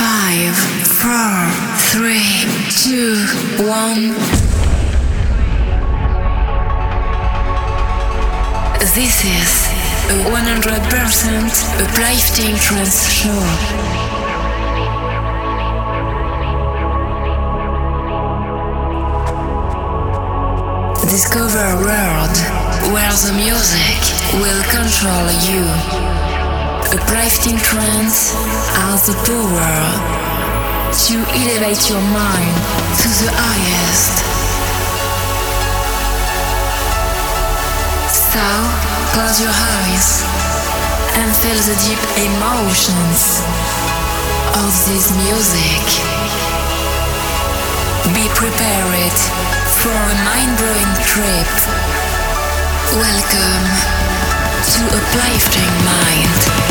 Five, four, three, two, one. This is a 100% uplifting trance show. Discover a world where the music will control you uplifting trance has the power to elevate your mind to the highest. So, close your eyes and feel the deep emotions of this music. Be prepared for a mind-blowing trip. Welcome to a uplifting mind.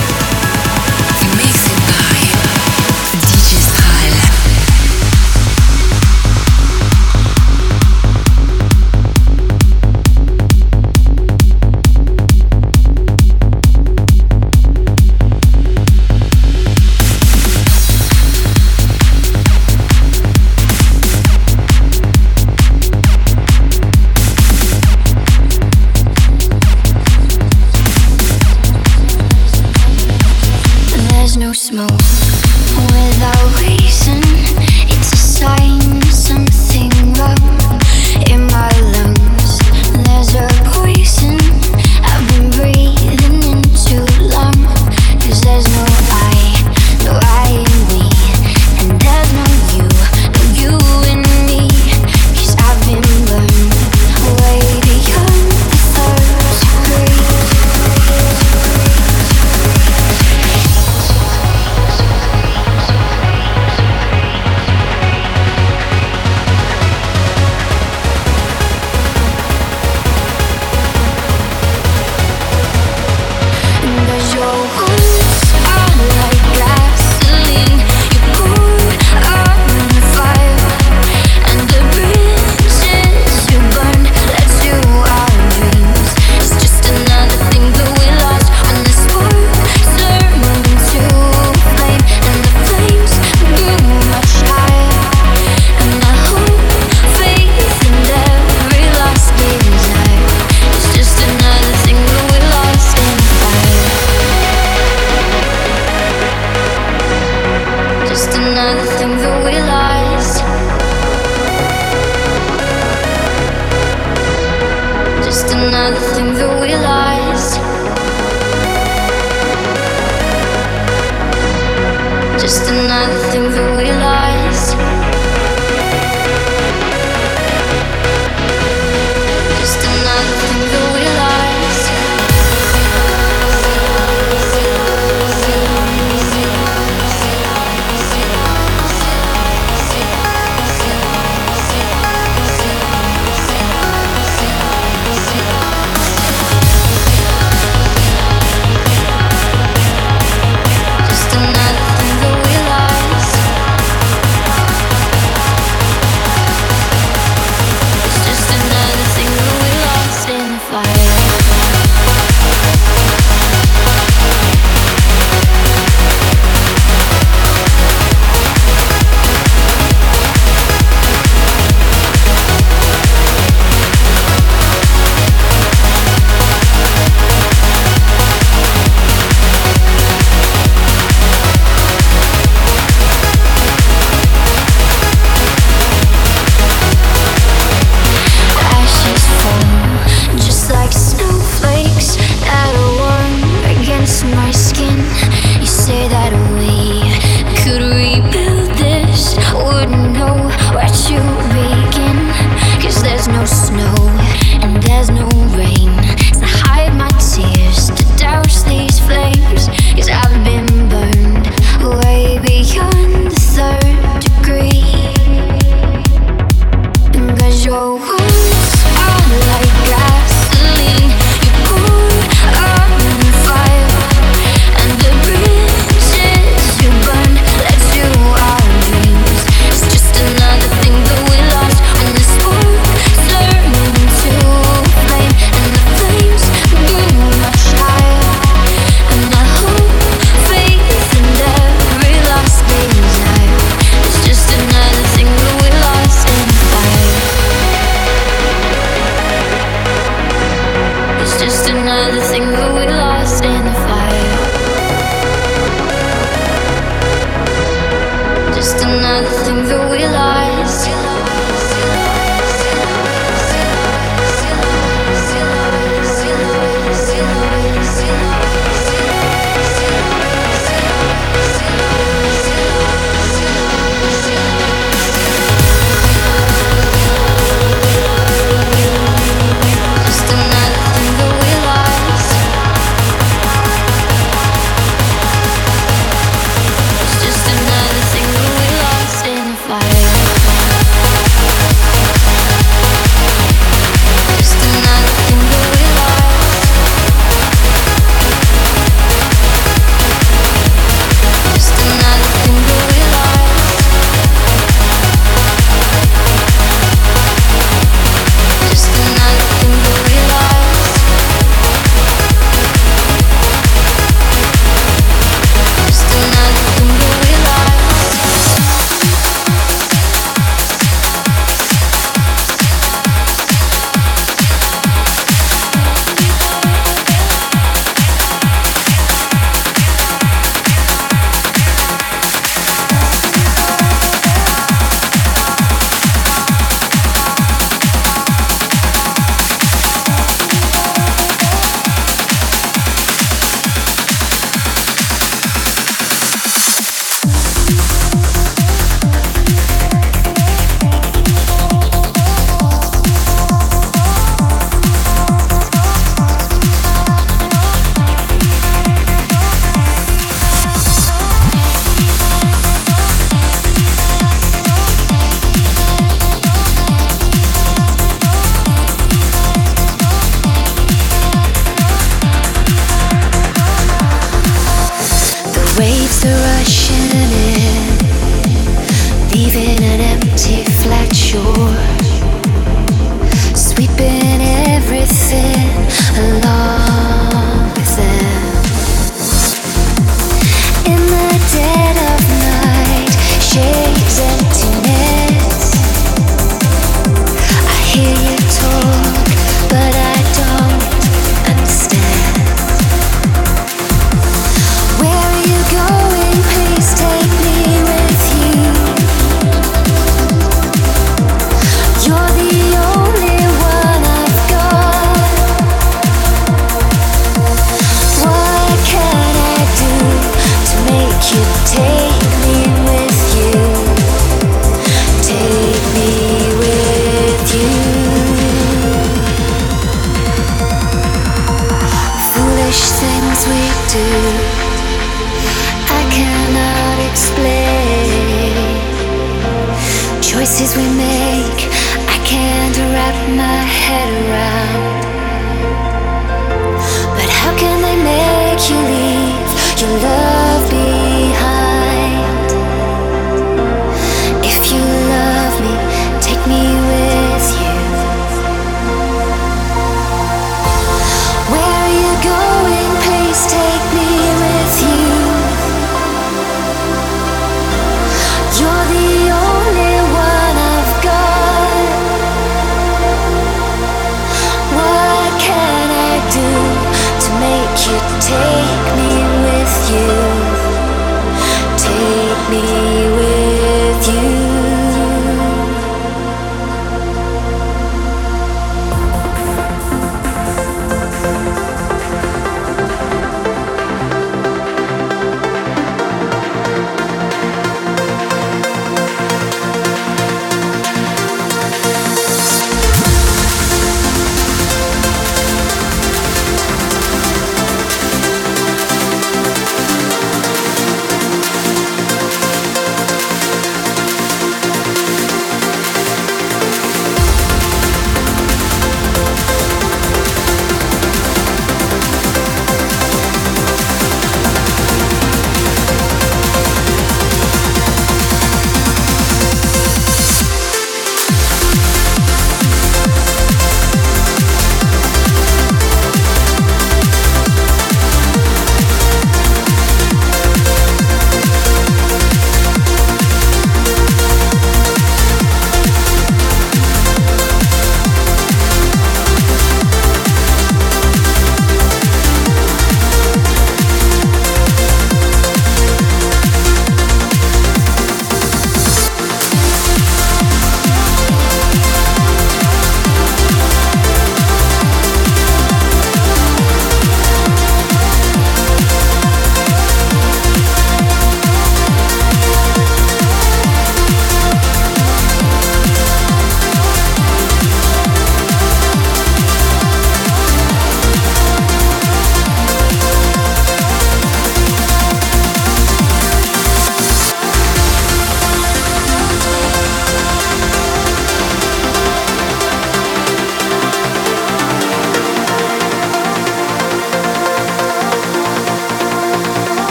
Why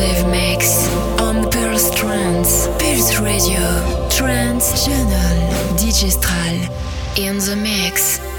exclusive mix on Pulse Trance, Pulse Radio, Trance Channel, Digistral, in the mix.